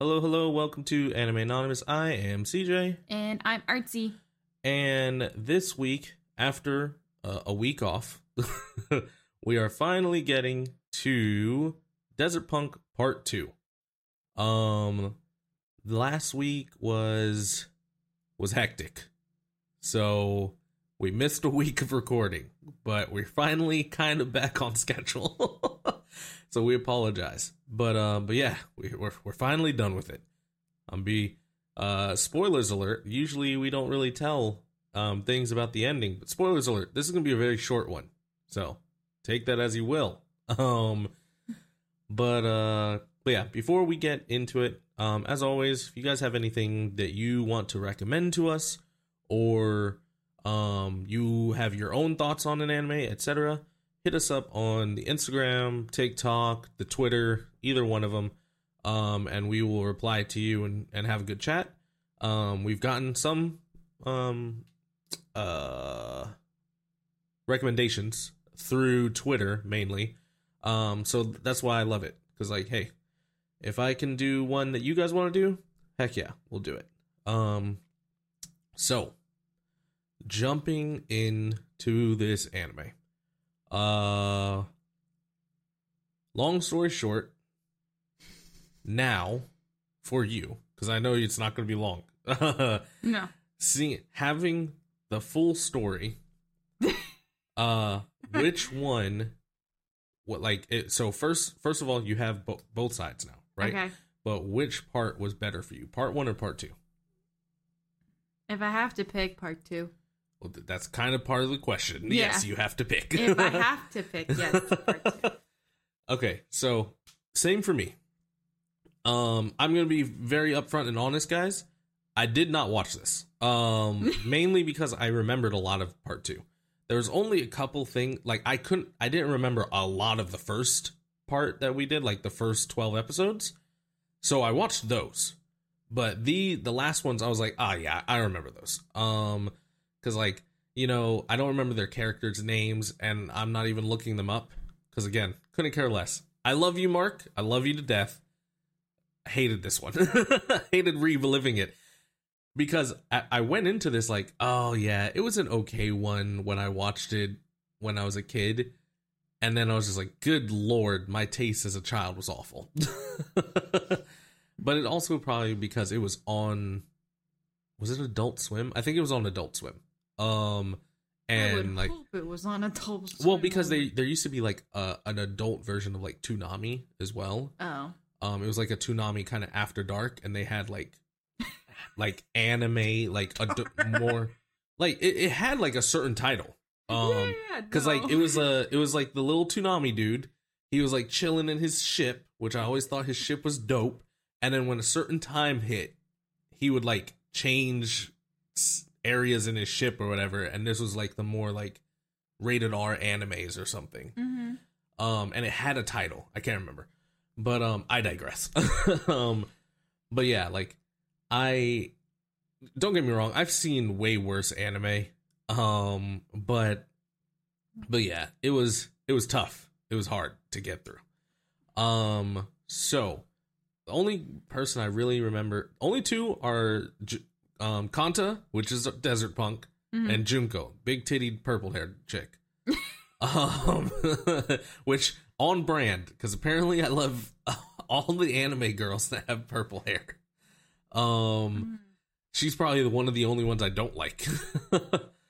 Hello, hello, welcome to Anime Anonymous. I am CJ, And I'm artsy. and this week, after uh, a week off, we are finally getting to Desert Punk Part 2. Um last week was was hectic. So we missed a week of recording, but we're finally kind of back on schedule. so we apologize. But um but yeah, we we're we're finally done with it. Um be uh spoilers alert. Usually we don't really tell um things about the ending, but spoilers alert. This is to be a very short one. So, take that as you will. Um but uh but yeah, before we get into it, um as always, if you guys have anything that you want to recommend to us or um you have your own thoughts on an anime, etc., hit us up on the Instagram, TikTok, the Twitter, either one of them. Um and we will reply to you and and have a good chat. Um we've gotten some um uh recommendations through Twitter mainly. Um, so that's why I love it. Cause like, hey, if I can do one that you guys want to do, heck yeah, we'll do it. Um, so jumping into this anime. Uh, long story short, now for you, because I know it's not going to be long. No. seeing having the full story uh which one what like it so first first of all you have bo- both sides now right Okay. but which part was better for you part one or part two If I have to pick part two. Well that's kind of part of the question. Yeah. yes you have to pick. If I have to pick, yes, okay so same for me. Um i'm gonna be very upfront and honest guys. I did not watch this um mainly because i remembered a lot of part two. There was only a couple things like i couldn't i didn't remember a lot of the first part that we did like the first 12 episodes. So i watched those. But the the last ones i was like ah yeah i remember those. Um because like you know i don't remember their characters names and i'm not even looking them up. Because again couldn't care less. I love you mark. I love you to death. Hated this one. Hated reliving it. Because I, I went into this like oh yeah it was an okay one when i watched it when i was a kid. And then i was just like good lord my taste as a child was awful. But it also probably because it was on was it adult swim? I think it was on adult swim um and like hope it was on Adult well because they there used to be like a, an adult version of like Toonami as well. Oh. Um, it was like a Toonami kind of after dark, and they had like like anime like ad- more like it, it had like a certain title. Um, yeah, because like it was a it was like the little Toonami dude. He was like chilling in his ship, which I always thought his ship was dope. And then when a certain time hit, he would like change areas in his ship or whatever. And this was like the more like rated R animes or something. Mhm. Um, and it had a title. I can't remember, but um, I digress. um, but yeah, like I don't get me wrong. I've seen way worse anime. Um, but but yeah, it was it was tough. It was hard to get through. Um, so the only person I really remember, only two are J- um Kanta, which is a desert punk, Mhm. and Junko, big titted purple haired chick. um, which on brand because apparently I love all the anime girls that have purple hair. Um, Mhm. she's probably the one of the only ones I don't like.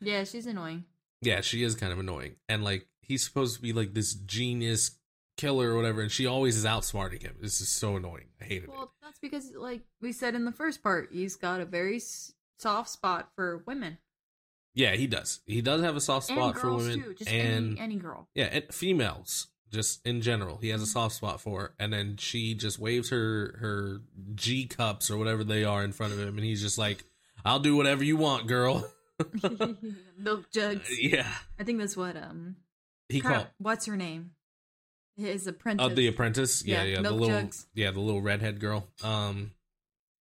Yeah, she's annoying. yeah, she is kind of annoying, and like he's supposed to be like this genius killer or whatever, and she always is outsmarting him. This is so annoying. I hated it. Well, that's because, like we said in the first part, he's got a very soft spot for women Yeah, he does. He does have a soft spot for women too. Just and any any girl. yeah, and females just in general. He has a soft spot for, and then she just waves her her G cups or whatever they are in front of him, and he's just like, "I'll do whatever you want, girl." Milk jugs. yeah, I think that's what um. he called What's her name? His apprentice. uh, the apprentice. Yeah, Yeah, yeah, the little jugs. yeah the little redhead girl. Um,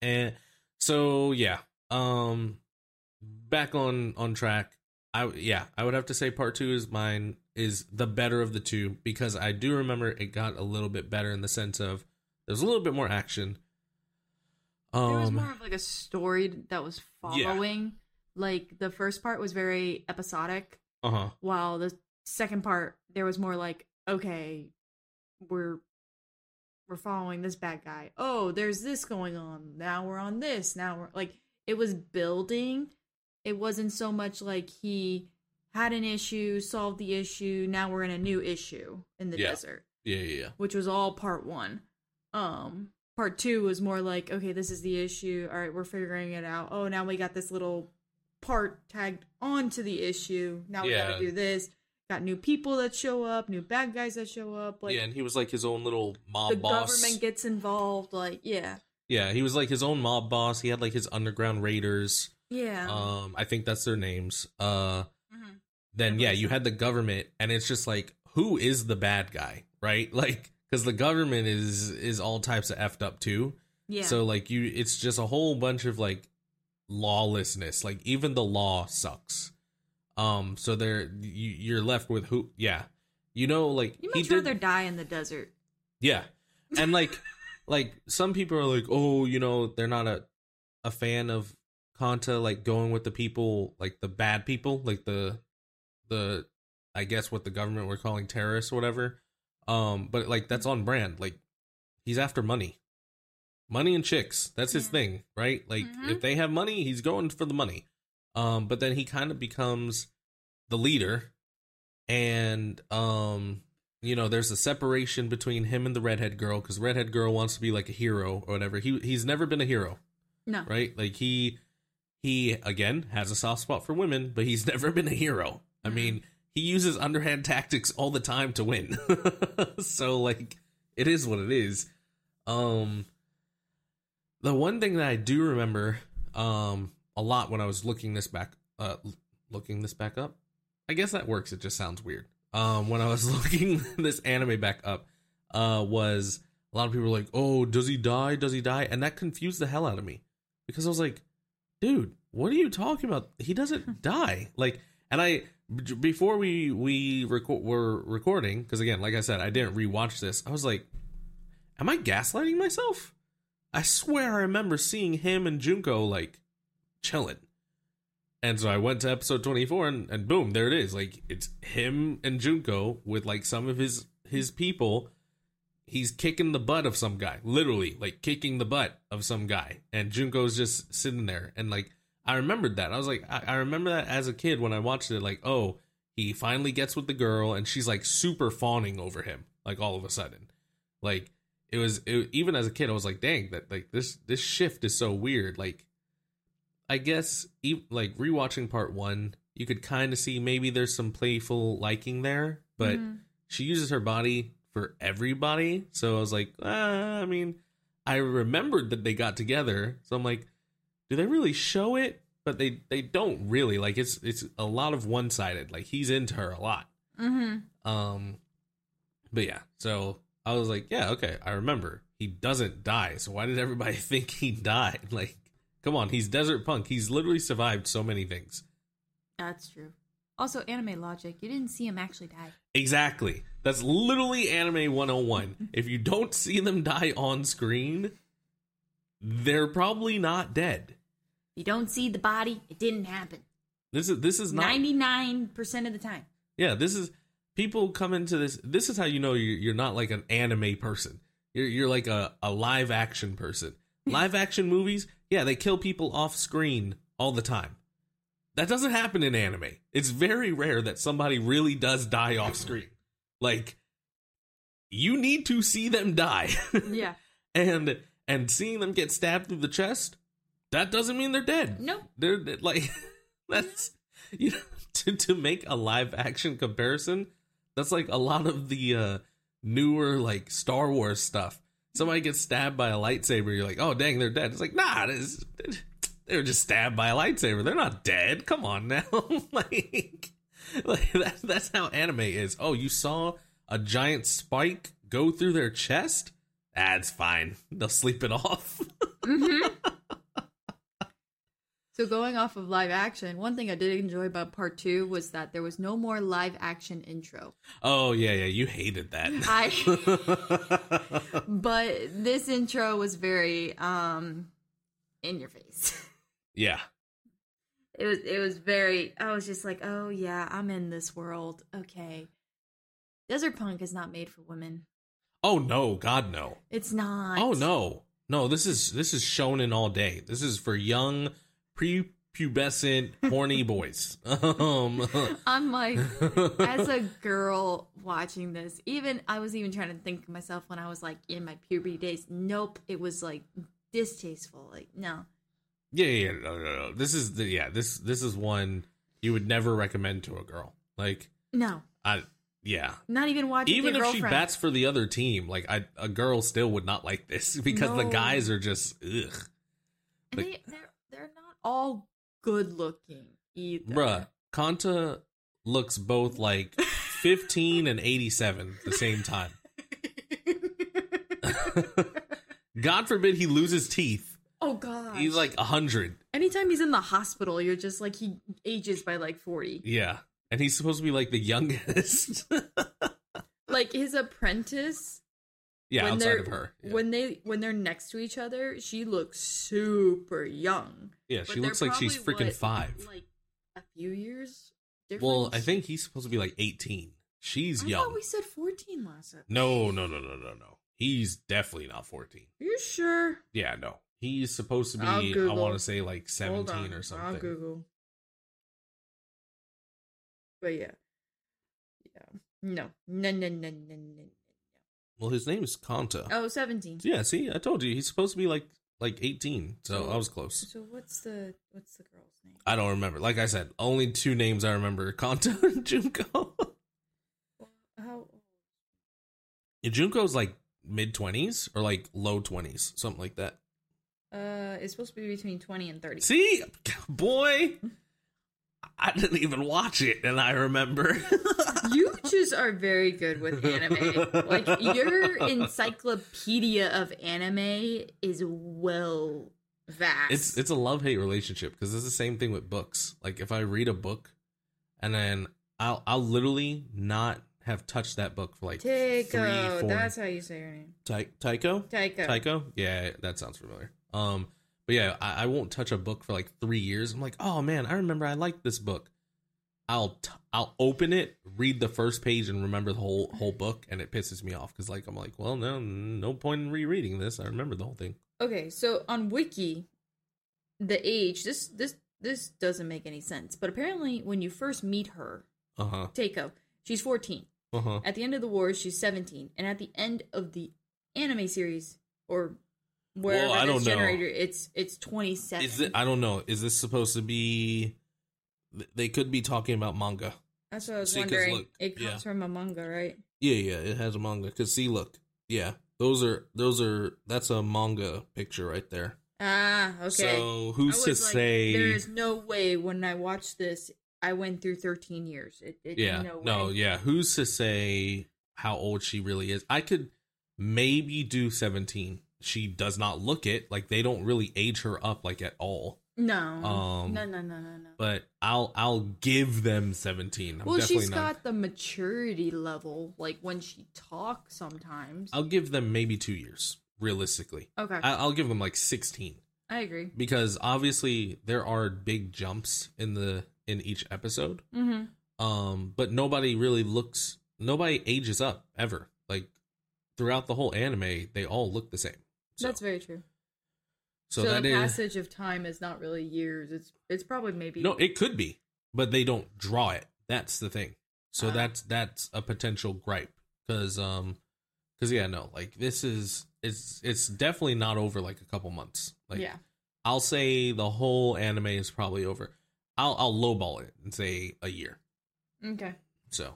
and so yeah, um, back on on track. I yeah, I would have to say part two is mine is the better of the two because I do remember it got a little bit better in the sense of there's a little bit more action. Um, there was more of like a story that was Yeah. following. Like the first part was very episodic, uh huh. while the second part there was more like, okay, we're we're following this bad guy. Oh, there's this going on. Now we're on this. Now we're like it was building. It wasn't so much like he had an issue, solved the issue, now we're in a new issue in the Yeah. desert Yeah, yeah, yeah. which was all part one. Um, part two was more like, okay, this is the issue. All right, we're figuring it out. Oh, now we got this little part tagged onto the issue. Now we Yeah. gotta do this. Got new people that show up, new bad guys that show up. Like yeah, and he was like his own little mob the boss. government gets involved. Like, yeah, yeah, he was like his own mob boss. He had like his underground raiders. yeah. Um, I think that's their names. Uh, Mhm. then yeah, you had the government, and it's just like, who is the bad guy, right? Like, because the government is is all types of effed up too. yeah. So like you, it's just a whole bunch of like lawlessness. Like even the law sucks. Um, so there you, you're left with who? Yeah, you know, like you much did. rather die in the desert. Yeah. And like like some people are like, "Oh, you know, they're not a a fan of Kanta like going with the people, like the bad people, like the the I guess what the government were calling terrorists or whatever." Um, but like that's on brand. Like he's after money. Money and chicks. That's his thing, right? Like Mhm. if they have money, he's going for the money. Um, but then he kind of becomes the leader and um you know there's a separation between him and the redhead girl because redhead girl wants to be like a hero or whatever. He he's never been a hero. No, right? Like he he again has a soft spot for women but he's never been a hero. I mean he uses underhand tactics all the time to win. So like it is what it is. Um the one thing that i do remember um a lot when i was looking this back uh looking this back up. I guess that works. It just sounds weird. Um when i was looking this anime back up uh was a lot of people were like oh does he die? Does he die? And that confused the hell out of me because i was like dude what are you talking about? He doesn't die. Like and I before we we record were recording because again like i said i didn't rewatch this i was like am i gaslighting myself? I swear i remember seeing him and junko like chilling and so I went to episode 24 and, and boom, there it is. Like it's him and Junko with like some of his his people. He's kicking the butt of some guy. Literally, like kicking the butt of some guy. And Junko's just sitting there. And like I remembered that. I was like, I, I remember that as a kid when I watched it, like, oh, he finally gets with the girl and she's like super fawning over him, like all of a sudden. Like it was it, even as a kid, I was like, dang, that like this this shift is so weird. Like I guess like rewatching part one, you could kind of see maybe there's some playful liking there, but Mhm. she uses her body for everybody. So I was like, ah, I mean, I remembered that they got together, so I'm like, do they really show it? But they they don't really like it's it's a lot of one sided. Like he's into her a lot. Mhm. Um, but yeah, so I was like, yeah, okay, I remember. He doesn't die, so why did everybody think he died? Like, come on, he's Desert Punk. He's literally survived so many things. that's true. Also, anime logic. You didn't see him actually die. Exactly. That's literally anime 101. if you don't see them die on screen, they're probably not dead. You don't see the body. It didn't happen. This is this is not Ninety nine percent of the time. Yeah, this is people come into this. This is how you know you're, you're not like an anime person. You're you're like a, a live action person. Live action movies, yeah, they kill people off screen all the time. That doesn't happen in anime. It's very rare that somebody really does die off screen. Like you need to see them die. Yeah. and and seeing them get stabbed through the chest, that doesn't mean they're dead. Nope. They're, they're like that's you know to to make a live action comparison, that's like a lot of the uh newer like Star Wars stuff. Somebody gets stabbed by a lightsaber, you're like, "Oh, dang, they're dead." It's like, "Nah, this, they were just stabbed by a lightsaber. They're not dead. Come on now." like like that, that's how anime is. Oh, you saw a giant spike go through their chest? That's fine. They'll sleep it off. hmm So going off of live action, one thing I did enjoy about part two was that there was no more live action intro. oh yeah, yeah. You hated that. I but this intro was very um in your face. Yeah. it was it was very I was just like, "Oh yeah, I'm in this world. Okay." Desert Punk is not made for women. Oh no, God no. It's not. Oh no. No, this is this is shonen all day. This is for young prepubescent horny boys. Um I'm like as a girl watching this, even I was even trying to think of myself when I was like in my puberty days. Nope, it was like distasteful. Like no. Yeah, yeah, no, no, no. This is the yeah, this this is one you would never recommend to a girl. Like No. I yeah. Not even watching Even if your she bats for the other team, like I, a girl still would not like this because the guys are just ugh. like- they they're they're not all good looking either. Bruh, Kanta looks both like 15 and 87 at the same time. God forbid he loses teeth. oh god. He's like 100. anytime he's in the hospital, you're just like he ages by like 40. Yeah. And he's supposed to be like the youngest. Like his apprentice yeah, when outside of her. Yeah, when they when they're next to each other, she looks super young. Yeah, she looks like she's freaking what, five. Like a few years difference. Well, I think he's supposed to be like 18. She's I young. thought we said 14 last episode. No, no, no, no, no, no. He's definitely not 14. Are you sure? Yeah, no. He's supposed to be, I want to say like Hold 17 on, or I'll. Google. But yeah. Yeah. No. No, no, no, no, no. Well, his name is Kanta. Oh, 17. Yeah, see, I told you he's supposed to be like like 18, so So- I was close. So what's the what's the girl's name? I don't remember. Like I said, only two names I remember: Kanta and Junko. Well, How Junko's like mid 20s or like low 20s, something like that. uh it's supposed to be between 20 and 30. See, boy, I didn't even watch it, and I remember. You just are very good with anime. Like your encyclopedia of anime is well vast. it's it's a love hate relationship because it's the same thing with books. Like if I read a book, and then I'll I'll literally not have touched that book for like Taiko. three, four. That's how you say your name. Ty- Tycho. Taiko. Tycho. Yeah, that sounds familiar. Um, but yeah, I, I won't touch a book for like three years. I'm like, oh man, I remember I liked this book. I'll t- I'll open it, read the first page, and remember the whole whole book, and it pisses me off because like I'm like, well, no, no point in rereading this. I remember the whole thing. Okay, so on Wiki, the age this this this doesn't make any sense, but apparently when you first meet her, Uh huh. Taiko, she's 14. Uh huh. At the end of the war, she's 17, and at the end of the anime series or wherever Well, I don't know. it's it's 27. Is it? I don't know. Is this supposed to be? They could be talking about manga. That's what I was See, wondering. look, it comes yeah. from a manga, right? Yeah, yeah, it has a manga. Cause see, look, yeah, those are those are that's a manga picture right there. Ah, okay. So who's to like, say? there is no way when I watched this, I went through 13 years. It, it yeah, no, no, yeah. Who's to say how old she really is? I could maybe do seventeen. She does not look it. Like they don't really age her up like at all. no, Um, no, no, no, no, no. But I'll I'll give them seventeen. I'm well, she's not. got the maturity level, like when she talks sometimes. I'll give them maybe two years realistically. okay, I, I'll give them like sixteen. I agree. because obviously there are big jumps in the in each episode Mm-hmm. um but nobody really looks nobody ages up ever like throughout the whole anime they all look the same so, That's very true. so, So, the is passage of time is not really years. It's it's probably maybe no it could be but they don't draw it that's the thing so Ah. that's that's a potential gripe because um because yeah no like this is it's it's definitely not over like a couple months like yeah. I'll say the whole anime is probably over. I'll I'll lowball it and say a year. Okay. So,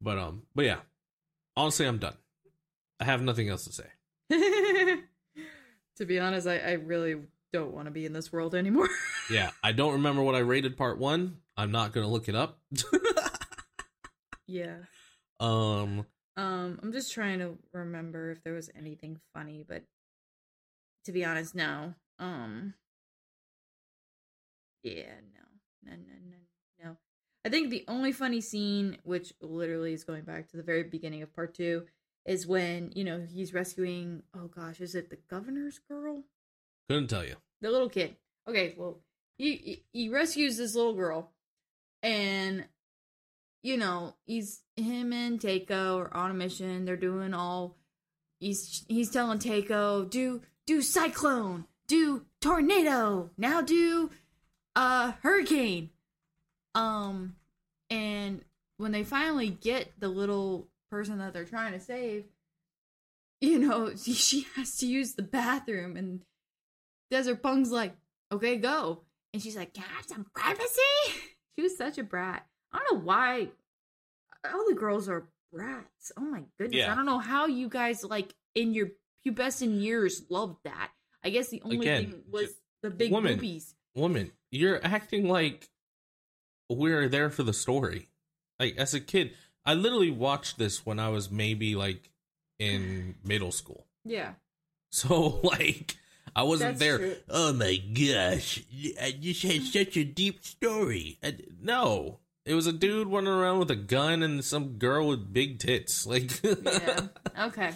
but um, but yeah, honestly, I'm done. I have nothing else to say. to be honest, I, I really don't want to be in this world anymore. Yeah, I don't remember what I rated part one. I'm not gonna look it up. yeah. um, Um, I'm just trying to remember if there was anything funny, but to be honest, no. Um, yeah, no, no, no, no, no. I think the only funny scene, which literally is going back to the very beginning of part two, is when you know he's rescuing. Oh gosh, is it the governor's girl? Couldn't tell you. the little kid. Okay, well, he he- rescues this little girl, and you know he's him and Takeo are on a mission. They're doing all. He's he's telling Takeo do do cyclone, do tornado, now do uh hurricane. Um, and when they finally get the little person that they're trying to save, you know she, has to use the bathroom and Desert Punk's like, okay, go. And she's like, can I have some privacy? She was such a brat. I don't know why all the girls are brats. Oh my goodness. Yeah. I don't know how you guys, like, in your pubescent years loved that. I guess the only Again, thing was the big woman. boobies. Woman, you're acting like we're there for the story. Like as a kid, I literally watched this when I was maybe like in middle school. Yeah. So like I wasn't That's there. true. Oh my gosh, I just had such a deep story. I, no, it was a dude running around with a gun and some girl with big tits. Like Yeah. okay.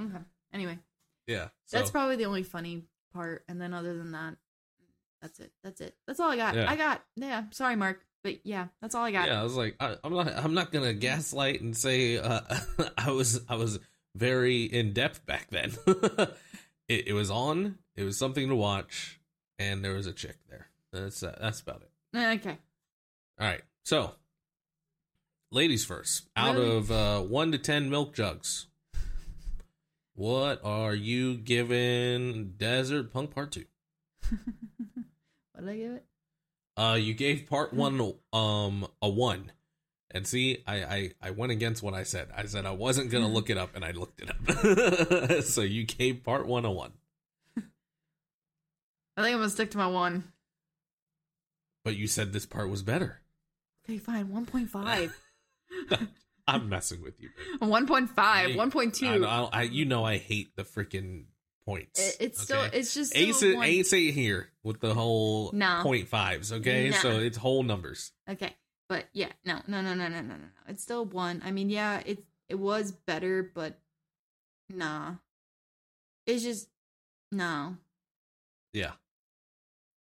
Okay. Anyway, yeah. that's probably the only funny part. And then other than that, that's it. That's it. That's all I got. Yeah. I got, yeah. Sorry, Mark. But yeah, that's all I got. Yeah, I was like, I, I'm not, I'm not gonna gaslight and say uh, I was, I was very in depth back then. it, it was on. It was something to watch, and there was a chick there. That's uh, that's about it. Okay. All right, so ladies first. Out Really? of uh, one to ten milk jugs, what are you giving Desert Punk Part Two? What did I give it? Uh, you gave part one um a one, and see, I I I went against what I said. I said I wasn't gonna look it up, and I looked it up. so you gave part one a one, I think I'm gonna stick to my one. but you said this part was better. Okay, fine. 1.5. I'm messing with you. babe. One point five. One point two. I, I, I you know I hate the freaking points. It- it's still, it's just still Ace it, one. Ace it here with the whole No. point fives. Okay, No. so it's whole numbers. Okay, but yeah, no, no, no, no, no, no, no, no. It's still one. I mean, yeah, it it was better, but nah. It's just no. Yeah.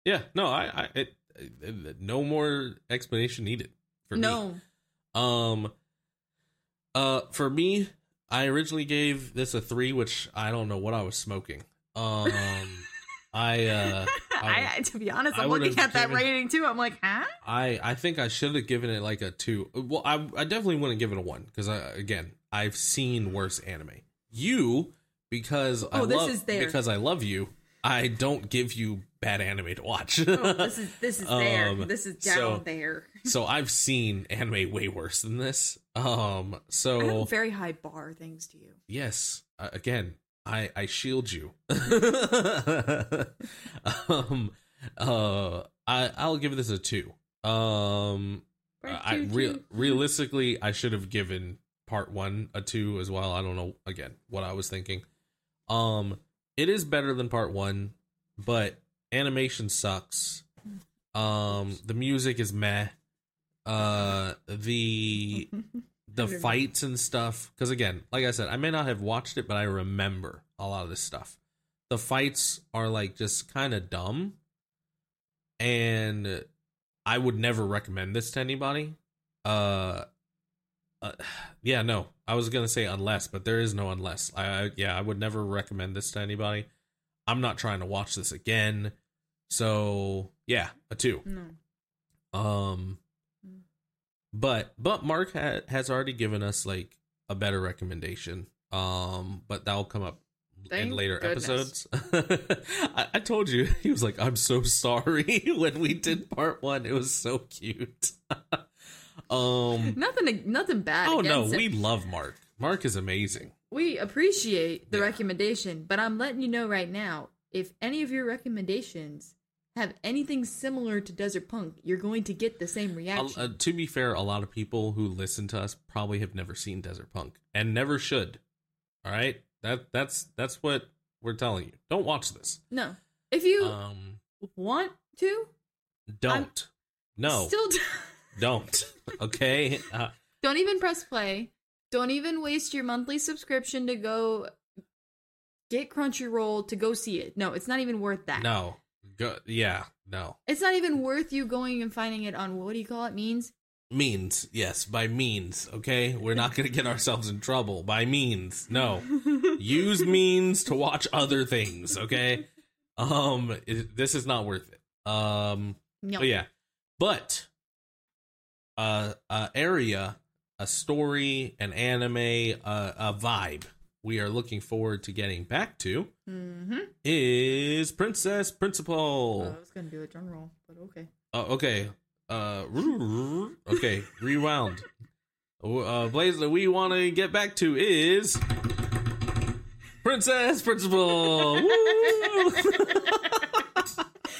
Yeah. No, I, I, it, it, no more explanation needed for me. no. Um, uh, for me, I originally gave this a three, which I don't know what I was smoking. Um, I, uh, I- I, to be honest, I I'm looking at that given- rating too. I'm like, huh? I, I think I should have given it like a two. Well, I, I definitely wouldn't give it a one because I, again, I've seen worse anime. You, because I Oh, this love, is there. because I love you, I don't give you bad anime to watch. Oh, this is this is there. Um, This is down so- there. so I've seen anime way worse than this. Um, so a very high bar, thanks to you. yes, uh, again, I I shield you. um, uh, I I'll give this a two. Um, Right, I two, real two. realistically, I should have given part one a two as well. I don't know again what I was thinking. Um, it is better than part one, but animation sucks. Um, the music is meh. Uh, the the fights and stuff because again like i said i may not have watched it but i remember a lot of this stuff. The fights are like just kind of dumb. And i would never recommend this to anybody. Uh, uh yeah no. I was gonna say unless but there is no unless. I, I yeah i would never recommend this to anybody. I'm not trying to watch this again so yeah a two no. um, but but Mark ha- has already given us like a better recommendation. Um, but that'll come up in later goodness. episodes. I-, I told you he was like, "I'm so sorry" when we did part one. It was so cute. um, Nothing nothing bad. oh no, it. we love Mark. Mark is amazing. we appreciate the Yeah. recommendation, but I'm letting you know right now, if any of your recommendations have anything similar to Desert Punk, you're going to get the same reaction. uh, to be fair, a lot of people who listen to us probably have never seen Desert Punk and never should. All right, that that's that's what we're telling you. Don't watch this. no. If you Um, want to, don't. no, still d- don't. Okay. Uh, don't even press play. Don't even waste your monthly subscription to go get Crunchyroll to go see it. No, it's not even worth that. No. Go, yeah, no. It's not even worth you going and finding it on what do you call it? Means? Means, yes, by means, okay? We're not going to get ourselves in trouble. By means, no. Use means to watch other things, okay? Um, it, this is not worth it. Um, No. but yeah. But, uh, uh, area, a story, an anime, uh, a vibe we are looking forward to getting back to Mm-hmm. is Princess Principal. I was gonna do a drum roll, but okay. Oh, okay. Uh, okay. Rewound. Uh, Blaze that we want to get back to is Princess Principal.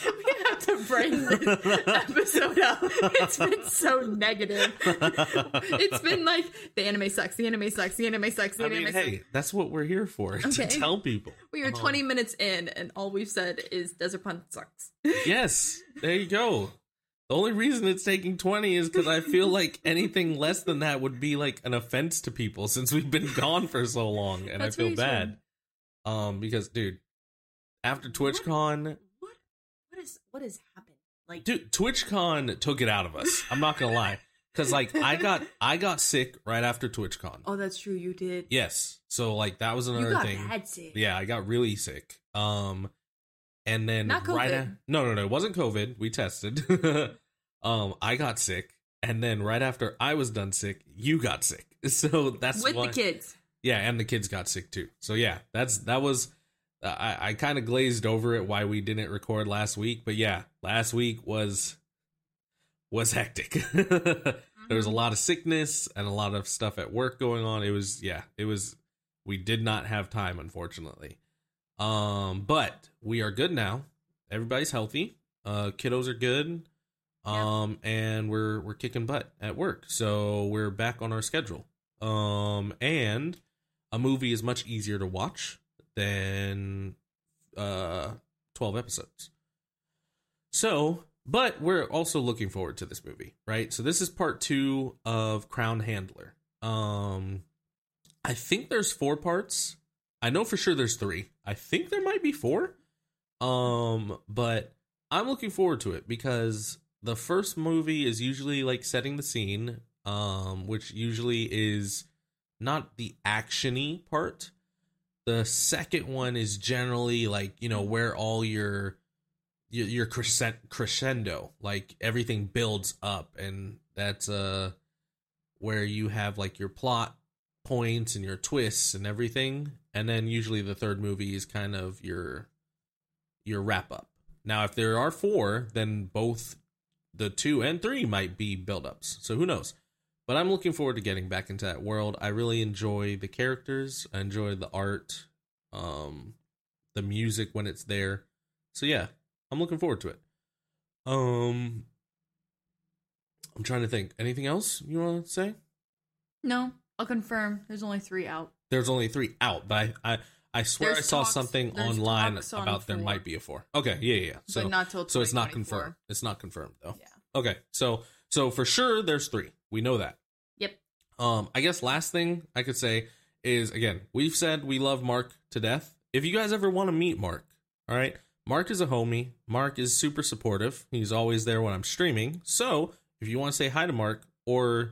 We have to bring this episode up. It's been so negative. It's been like the anime sucks, the anime sucks, the anime sucks, the I anime mean, sucks. hey, that's what we're here for Okay. to tell people. We are Um, 20 minutes in, and all we've said is Desert Punk sucks. Yes, there you go. The only reason it's taking 20 is because I feel like anything less than that would be like an offense to people since we've been gone for so long, and That's I feel said. bad. Um, because dude, after TwitchCon, What? What is what has happened? Like, dude, TwitchCon took it out of us. I'm not gonna lie, because like I got I got sick right after TwitchCon. oh, that's true. You did. Yes, so like that was another you got thing. bad sick. Yeah, I got really sick. Um, and then Not right, COVID. a- no, no, no, it wasn't COVID. We tested. um, I got sick, and then right after I was done sick, you got sick. So that's with why, the kids. yeah, and the kids got sick too. So yeah, that's that was. I I kind of glazed over it why we didn't record last week, but yeah, last week was was hectic. there was a lot of sickness and a lot of stuff at work going on. It was yeah, it was we did not have time unfortunately. Um but we are good now. Everybody's healthy. Uh kiddos are good. Yeah. Um and we're we're kicking butt at work. So we're back on our schedule. Um and a movie is much easier to watch than uh 12 episodes. So, but we're also looking forward to this movie, right? So this is part 2 of Crown Handler. Um I think there's 4 parts. I know for sure there's 3. I think there might be 4. Um but I'm looking forward to it because the first movie is usually like setting the scene, um which usually is not the actiony part. The second one is generally like, you know, where all your your, your crescent, crescendo, like everything builds up and that's uh where you have like your plot points and your twists and everything. And then usually the third movie is kind of your your wrap up. Now if there are four, then both the two and three might be build ups. So who knows? But I'm looking forward to getting back into that world. I really enjoy the characters. I enjoy the art, um, the music when it's there. So yeah, I'm looking forward to it. Um, I'm trying to think. Anything else you want to say? No, I'll confirm. There's only three out. There's only three out, but I I, I swear There's I saw talks- something online on about there might be a four. Okay, yeah, yeah. yeah. So but not till so it's not confirmed. It's not confirmed though. Yeah. Okay, so so for sure there's three. We know that. Yep. Um, I guess last thing I could say is again, we've said we love Mark to death. If you guys ever want to meet Mark, all right, Mark is a homie. Mark is super supportive. He's always there when I'm streaming. So if you want to say hi to Mark or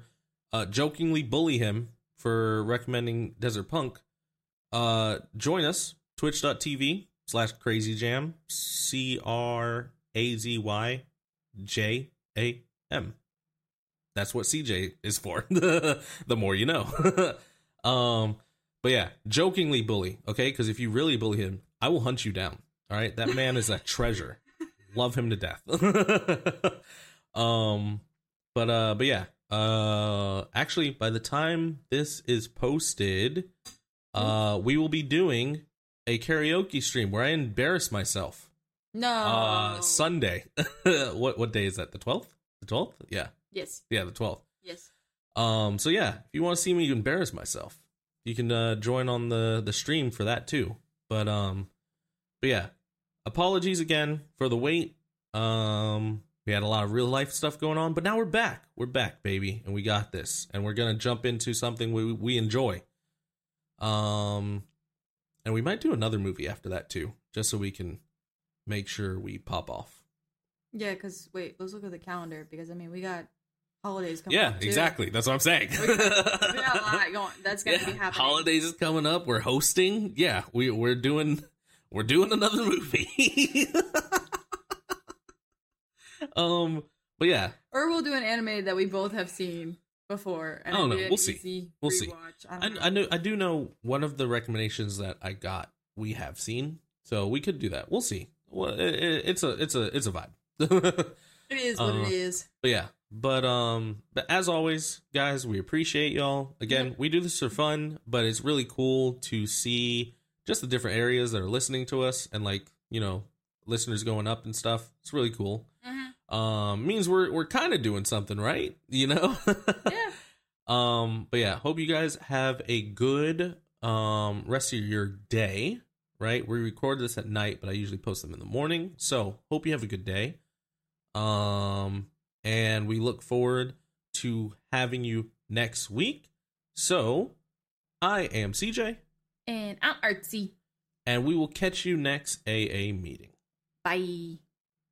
uh, jokingly bully him for recommending Desert Punk, uh, join us twitch.tv slash crazy jam c r a z y j a m that's what cj is for. The more you know. Um but yeah jokingly bully okay? Because if you really bully him i will hunt you down all right? That man is a treasure. Love him to death. Um but uh but yeah uh actually by the time this is posted uh we will be doing a karaoke stream where i embarrass myself. No. uh sunday. What what day is that? The 12th the 12th yeah yes. yeah the 12th Yes. um so yeah if you want to see me embarrass myself you can uh join on the the stream for that too but um but yeah apologies again for the wait um we had a lot of real life stuff going on but now we're back we're back baby and we got this and we're gonna jump into something we we enjoy um and we might do another movie after that too, just so we can make sure we pop off. Yeah, because wait, let's look at the calendar because I mean we got holidays coming. Yeah, up, too. exactly. That's what I'm saying. We got, we got a lot going. That's gonna Yeah, be happening. Holidays is coming up. We're hosting. Yeah, we we're doing we're doing another movie. um, but yeah, or we'll do an animated that we both have seen before. I don't know. We'll see. We'll see. I, I know. I know I do know one of the recommendations that I got we have seen, so we could do that. We'll see. Well, it, it, it's a it's a it's a vibe. It is what Uh, it is. But yeah, but um, but as always, guys, we appreciate y'all. Again, we do this for fun, but it's really cool to see just the different areas that are listening to us and like you know listeners going up and stuff. It's really cool. Mhm. Um, means we're we're kind of doing something right, you know. Yeah. Um, but yeah, hope you guys have a good um rest of your day. Right, we record this at night, but I usually post them in the morning. So hope you have a good day. Um, and we look forward to having you next week. So I am CJ, And I'm artsy. and we will catch you next AA meeting. Bye.